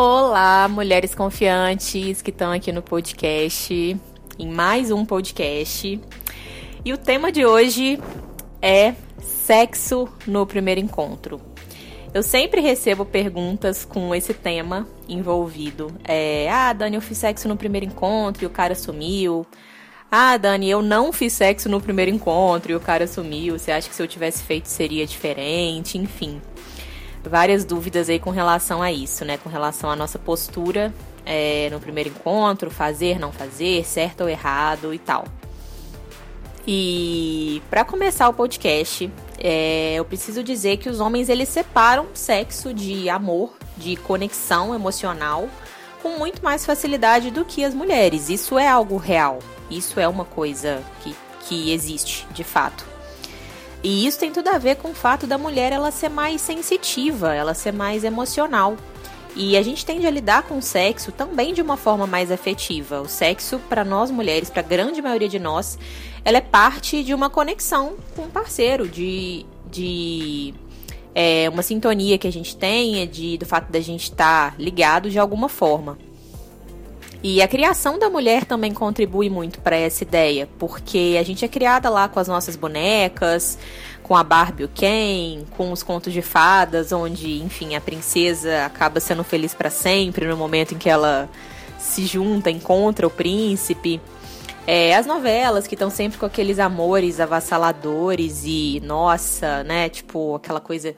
Olá, mulheres confiantes que estão aqui no podcast, em mais um podcast. E o tema de hoje é sexo no primeiro encontro. Eu sempre recebo perguntas com esse tema envolvido. É, ah, Dani, eu fiz sexo no primeiro encontro e o cara sumiu. Ah, Dani, eu não fiz sexo no primeiro encontro e o cara sumiu. Você acha que se eu tivesse feito seria diferente? Enfim várias dúvidas aí com relação a isso, né? Com relação à nossa postura é, no primeiro encontro, fazer, não fazer, certo ou errado e tal. E para começar o podcast, é, eu preciso dizer que os homens eles separam sexo de amor, de conexão emocional, com muito mais facilidade do que as mulheres. Isso é algo real. Isso é uma coisa que, que existe, de fato. E isso tem tudo a ver com o fato da mulher ela ser mais sensitiva, ela ser mais emocional. E a gente tende a lidar com o sexo também de uma forma mais afetiva. O sexo, para nós mulheres, para a grande maioria de nós, ela é parte de uma conexão com um parceiro, de, de é, uma sintonia que a gente tem, de, do fato da gente estar tá ligado de alguma forma. E a criação da mulher também contribui muito para essa ideia, porque a gente é criada lá com as nossas bonecas, com a Barbie Ken, com os contos de fadas, onde, enfim, a princesa acaba sendo feliz para sempre no momento em que ela se junta, encontra o príncipe. É, as novelas que estão sempre com aqueles amores avassaladores e, nossa, né, tipo, aquela coisa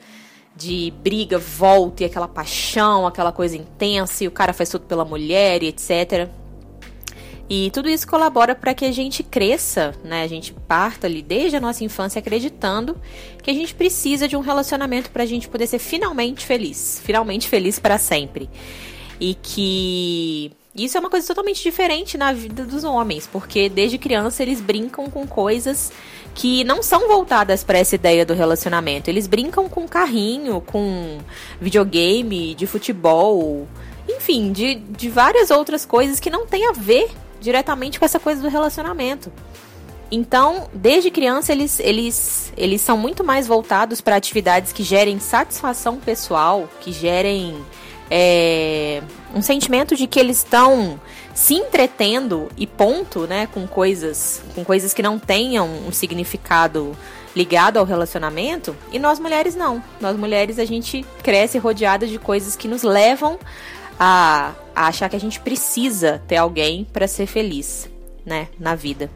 de briga, volta e aquela paixão, aquela coisa intensa, e o cara faz tudo pela mulher e etc. E tudo isso colabora para que a gente cresça, né? A gente parta ali desde a nossa infância acreditando que a gente precisa de um relacionamento para a gente poder ser finalmente feliz, finalmente feliz para sempre. E que isso é uma coisa totalmente diferente na vida dos homens, porque desde criança eles brincam com coisas que não são voltadas para essa ideia do relacionamento. Eles brincam com carrinho, com videogame, de futebol, enfim, de, de várias outras coisas que não tem a ver diretamente com essa coisa do relacionamento. Então, desde criança, eles, eles, eles são muito mais voltados para atividades que gerem satisfação pessoal, que gerem é, um sentimento de que eles estão se entretendo e ponto, né, com coisas, com coisas que não tenham um significado ligado ao relacionamento, e nós mulheres não. Nós mulheres a gente cresce rodeada de coisas que nos levam a, a achar que a gente precisa ter alguém para ser feliz, né, na vida.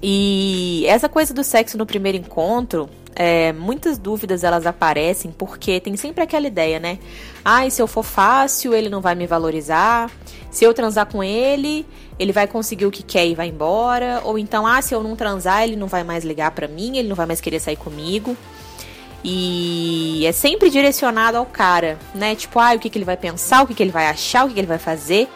E essa coisa do sexo no primeiro encontro, é, muitas dúvidas elas aparecem porque tem sempre aquela ideia, né? Ah, se eu for fácil, ele não vai me valorizar. Se eu transar com ele, ele vai conseguir o que quer e vai embora. Ou então, ah, se eu não transar, ele não vai mais ligar para mim, ele não vai mais querer sair comigo. E é sempre direcionado ao cara, né? Tipo, ah, o que, que ele vai pensar, o que, que ele vai achar, o que, que ele vai fazer.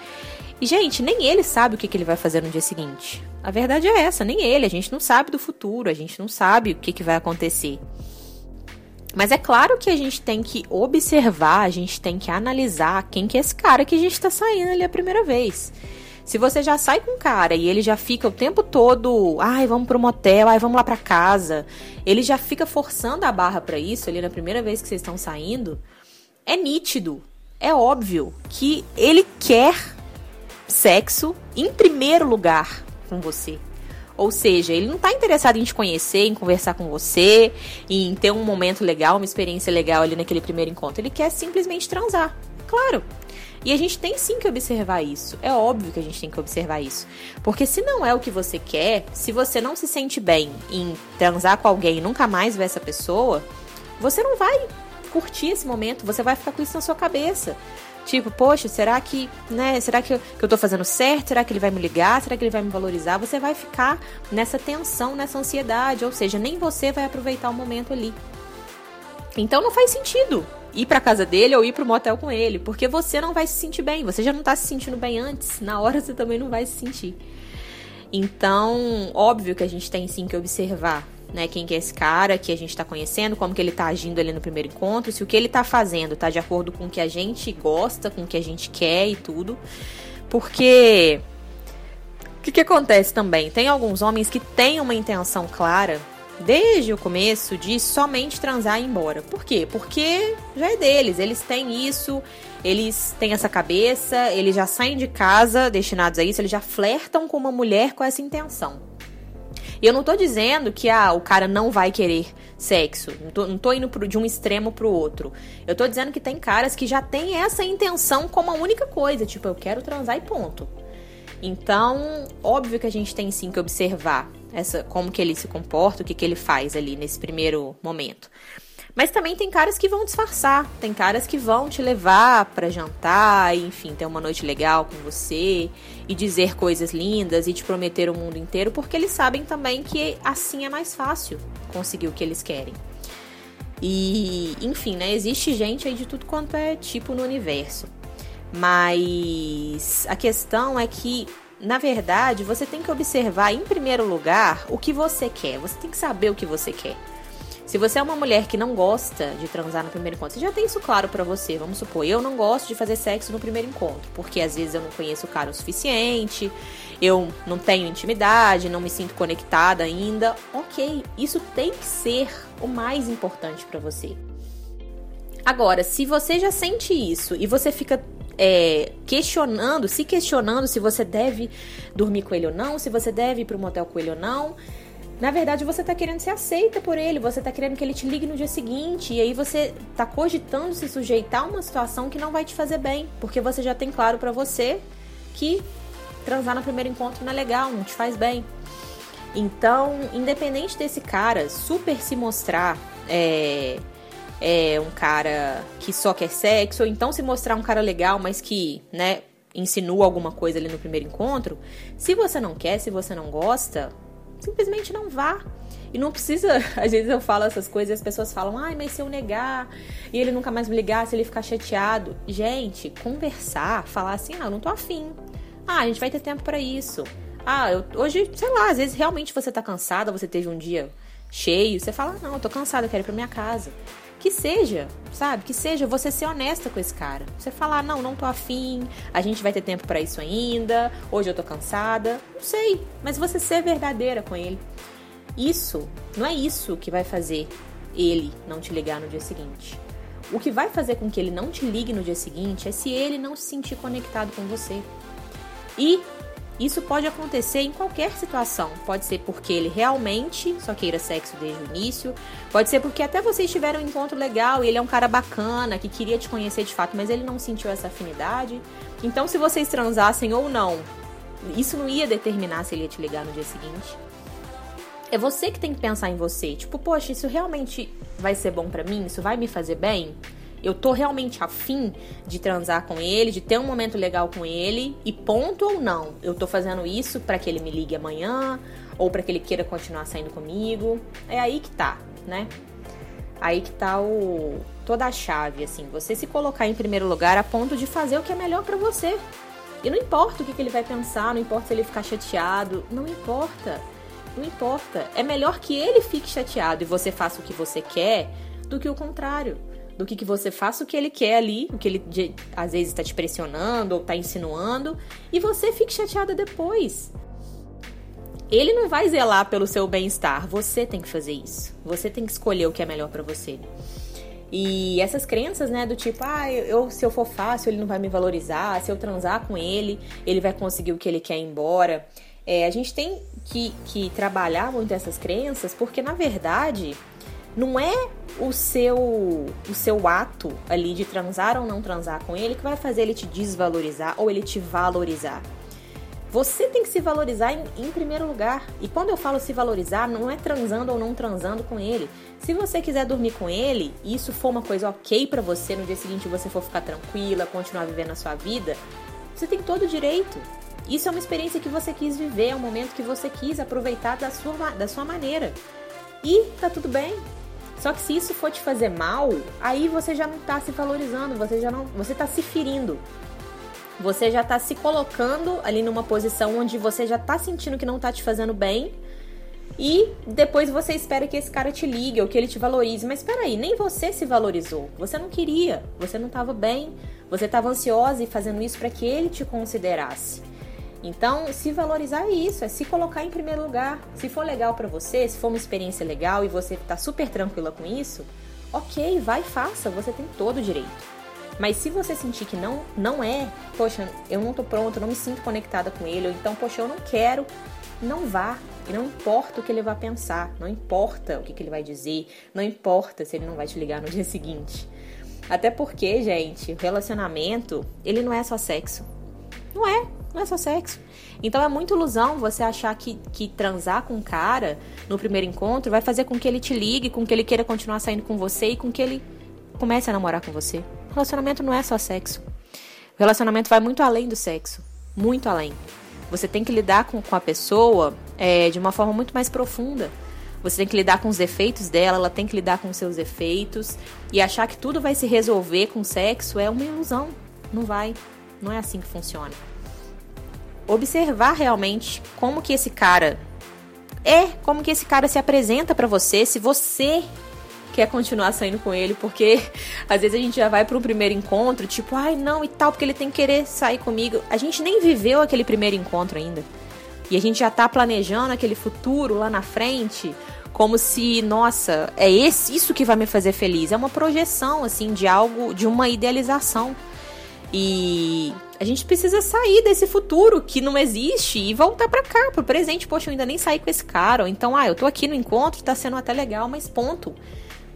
E, gente, nem ele sabe o que, que ele vai fazer no dia seguinte. A verdade é essa, nem ele. A gente não sabe do futuro, a gente não sabe o que, que vai acontecer. Mas é claro que a gente tem que observar, a gente tem que analisar quem que é esse cara que a gente tá saindo ali a primeira vez. Se você já sai com um cara e ele já fica o tempo todo, ai, vamos pro motel, ai, vamos lá pra casa, ele já fica forçando a barra para isso ali na primeira vez que vocês estão saindo, é nítido, é óbvio que ele quer sexo em primeiro lugar com você. Ou seja, ele não está interessado em te conhecer, em conversar com você, em ter um momento legal, uma experiência legal ali naquele primeiro encontro. Ele quer simplesmente transar. Claro. E a gente tem sim que observar isso. É óbvio que a gente tem que observar isso. Porque se não é o que você quer, se você não se sente bem em transar com alguém e nunca mais ver essa pessoa, você não vai curtir esse momento, você vai ficar com isso na sua cabeça. Tipo, poxa, será que, né? Será que eu, que eu tô fazendo certo? Será que ele vai me ligar? Será que ele vai me valorizar? Você vai ficar nessa tensão, nessa ansiedade, ou seja, nem você vai aproveitar o momento ali. Então não faz sentido ir para casa dele ou ir pro motel com ele, porque você não vai se sentir bem. Você já não tá se sentindo bem antes, na hora você também não vai se sentir. Então, óbvio que a gente tem sim que observar né? Quem que é esse cara que a gente está conhecendo, como que ele está agindo ali no primeiro encontro, se o que ele está fazendo está de acordo com o que a gente gosta, com o que a gente quer e tudo. Porque o que, que acontece também? Tem alguns homens que têm uma intenção clara desde o começo de somente transar e ir embora. Por quê? Porque já é deles, eles têm isso, eles têm essa cabeça, eles já saem de casa destinados a isso, eles já flertam com uma mulher com essa intenção. E eu não tô dizendo que ah, o cara não vai querer sexo. Não tô, não tô indo pro, de um extremo pro outro. Eu tô dizendo que tem caras que já têm essa intenção como a única coisa. Tipo, eu quero transar e ponto. Então, óbvio que a gente tem sim que observar essa, como que ele se comporta, o que, que ele faz ali nesse primeiro momento. Mas também tem caras que vão disfarçar, tem caras que vão te levar para jantar, enfim, ter uma noite legal com você e dizer coisas lindas e te prometer o mundo inteiro, porque eles sabem também que assim é mais fácil conseguir o que eles querem. E, enfim, né, existe gente aí de tudo quanto é tipo no universo. Mas a questão é que na verdade, você tem que observar em primeiro lugar o que você quer. Você tem que saber o que você quer. Se você é uma mulher que não gosta de transar no primeiro encontro, você já tem isso claro para você. Vamos supor, eu não gosto de fazer sexo no primeiro encontro, porque às vezes eu não conheço o cara o suficiente, eu não tenho intimidade, não me sinto conectada ainda. OK, isso tem que ser o mais importante para você. Agora, se você já sente isso e você fica é, questionando, se questionando se você deve dormir com ele ou não, se você deve ir para o motel com ele ou não, na verdade, você tá querendo ser aceita por ele, você tá querendo que ele te ligue no dia seguinte, e aí você tá cogitando se sujeitar a uma situação que não vai te fazer bem, porque você já tem claro para você que transar no primeiro encontro não é legal, não te faz bem. Então, independente desse cara super se mostrar é, é um cara que só quer sexo, ou então se mostrar um cara legal, mas que, né, insinua alguma coisa ali no primeiro encontro, se você não quer, se você não gosta, simplesmente não vá. E não precisa, às vezes eu falo essas coisas e as pessoas falam, ai, mas se eu negar e ele nunca mais me ligar, se ele ficar chateado. Gente, conversar, falar assim, ah, eu não tô afim. Ah, a gente vai ter tempo para isso. Ah, eu, hoje, sei lá, às vezes realmente você tá cansada, você teve um dia cheio, você fala, não, eu tô cansada, eu quero ir pra minha casa. Que seja, sabe? Que seja você ser honesta com esse cara. Você falar, não, não tô afim, a gente vai ter tempo para isso ainda, hoje eu tô cansada. Não sei, mas você ser verdadeira com ele. Isso, não é isso que vai fazer ele não te ligar no dia seguinte. O que vai fazer com que ele não te ligue no dia seguinte é se ele não se sentir conectado com você. E isso pode acontecer em qualquer situação. Pode ser porque ele realmente só queira sexo desde o início. Pode ser porque até vocês tiveram um encontro legal e ele é um cara bacana, que queria te conhecer de fato, mas ele não sentiu essa afinidade. Então, se vocês transassem ou não, isso não ia determinar se ele ia te ligar no dia seguinte. É você que tem que pensar em você. Tipo, poxa, isso realmente vai ser bom para mim? Isso vai me fazer bem? Eu tô realmente afim de transar com ele, de ter um momento legal com ele, e ponto ou não, eu tô fazendo isso para que ele me ligue amanhã, ou para que ele queira continuar saindo comigo. É aí que tá, né? Aí que tá o toda a chave, assim, você se colocar em primeiro lugar a ponto de fazer o que é melhor para você. E não importa o que, que ele vai pensar, não importa se ele ficar chateado, não importa. Não importa. É melhor que ele fique chateado e você faça o que você quer do que o contrário do que, que você faça o que ele quer ali, o que ele de, às vezes está te pressionando ou está insinuando, e você fique chateada depois. Ele não vai zelar pelo seu bem-estar, você tem que fazer isso. Você tem que escolher o que é melhor para você. E essas crenças, né, do tipo, ah, eu, se eu for fácil, ele não vai me valorizar, se eu transar com ele, ele vai conseguir o que ele quer embora. É, a gente tem que, que trabalhar muito essas crenças, porque na verdade não é o seu o seu ato ali de transar ou não transar com ele que vai fazer ele te desvalorizar ou ele te valorizar. Você tem que se valorizar em, em, primeiro lugar. E quando eu falo se valorizar, não é transando ou não transando com ele. Se você quiser dormir com ele e isso for uma coisa ok para você, no dia seguinte você for ficar tranquila, continuar vivendo a sua vida, você tem todo o direito. Isso é uma experiência que você quis viver, é um momento que você quis aproveitar da sua, da sua maneira. E tá tudo bem, só que se isso for te fazer mal, aí você já não tá se valorizando, você já não, você tá se ferindo. Você já tá se colocando ali numa posição onde você já tá sentindo que não tá te fazendo bem. E depois você espera que esse cara te ligue ou que ele te valorize. Mas espera aí, nem você se valorizou. Você não queria, você não estava bem, você estava ansiosa e fazendo isso para que ele te considerasse. Então, se valorizar é isso, é se colocar em primeiro lugar. Se for legal para você, se for uma experiência legal e você tá super tranquila com isso, ok, vai faça, você tem todo o direito. Mas se você sentir que não, não é, poxa, eu não tô pronto, não me sinto conectada com ele, ou então, poxa, eu não quero, não vá. E não importa o que ele vai pensar, não importa o que, que ele vai dizer, não importa se ele não vai te ligar no dia seguinte. Até porque, gente, relacionamento, ele não é só sexo. Não é, não é só sexo. Então é muita ilusão você achar que, que transar com um cara no primeiro encontro vai fazer com que ele te ligue, com que ele queira continuar saindo com você e com que ele comece a namorar com você. Relacionamento não é só sexo. Relacionamento vai muito além do sexo. Muito além. Você tem que lidar com, com a pessoa é, de uma forma muito mais profunda. Você tem que lidar com os defeitos dela, ela tem que lidar com os seus defeitos. E achar que tudo vai se resolver com sexo é uma ilusão. Não vai. Não é assim que funciona. Observar realmente como que esse cara é, como que esse cara se apresenta para você, se você quer continuar saindo com ele, porque às vezes a gente já vai para um primeiro encontro, tipo, ai não e tal, porque ele tem que querer sair comigo. A gente nem viveu aquele primeiro encontro ainda. E a gente já tá planejando aquele futuro lá na frente, como se, nossa, é esse isso que vai me fazer feliz. É uma projeção assim de algo, de uma idealização. E a gente precisa sair desse futuro que não existe e voltar para cá, pro presente. Poxa, eu ainda nem saí com esse cara. Então, ah, eu tô aqui no encontro, tá sendo até legal, mas ponto.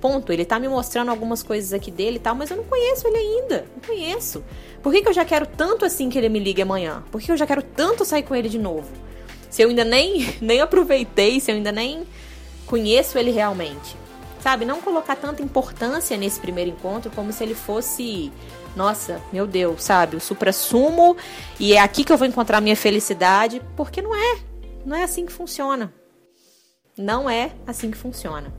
Ponto. Ele tá me mostrando algumas coisas aqui dele e tal, mas eu não conheço ele ainda. Não conheço. Por que, que eu já quero tanto assim que ele me ligue amanhã? Por que eu já quero tanto sair com ele de novo? Se eu ainda nem, nem aproveitei, se eu ainda nem conheço ele realmente. Sabe? Não colocar tanta importância nesse primeiro encontro como se ele fosse. Nossa, meu Deus, sabe? O supra-sumo e é aqui que eu vou encontrar minha felicidade. Porque não é. Não é assim que funciona. Não é assim que funciona.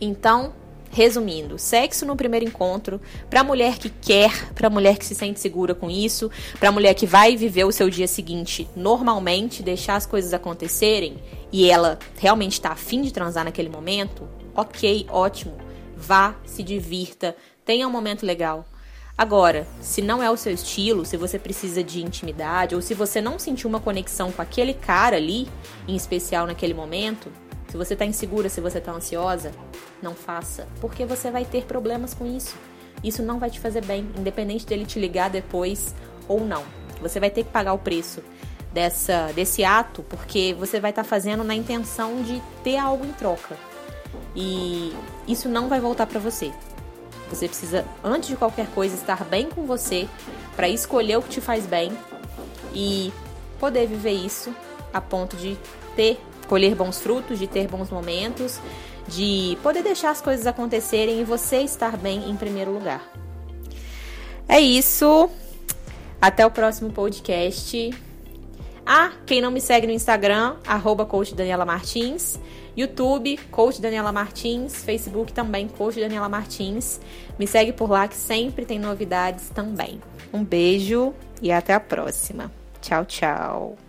Então, resumindo, sexo no primeiro encontro, para mulher que quer, para mulher que se sente segura com isso, para mulher que vai viver o seu dia seguinte normalmente, deixar as coisas acontecerem e ela realmente está afim de transar naquele momento, ok, ótimo, vá, se divirta, tenha um momento legal. Agora, se não é o seu estilo, se você precisa de intimidade ou se você não sentiu uma conexão com aquele cara ali, em especial naquele momento, se você está insegura, se você está ansiosa, não faça, porque você vai ter problemas com isso. Isso não vai te fazer bem, independente dele te ligar depois ou não. Você vai ter que pagar o preço dessa desse ato, porque você vai estar tá fazendo na intenção de ter algo em troca. E isso não vai voltar para você. Você precisa, antes de qualquer coisa, estar bem com você para escolher o que te faz bem e poder viver isso a ponto de ter colher bons frutos, de ter bons momentos, de poder deixar as coisas acontecerem e você estar bem em primeiro lugar. É isso. Até o próximo podcast. Ah, quem não me segue no Instagram, arroba Coach Daniela Martins. YouTube, Coach Daniela Martins. Facebook também, Coach Daniela Martins. Me segue por lá que sempre tem novidades também. Um beijo e até a próxima. Tchau, tchau.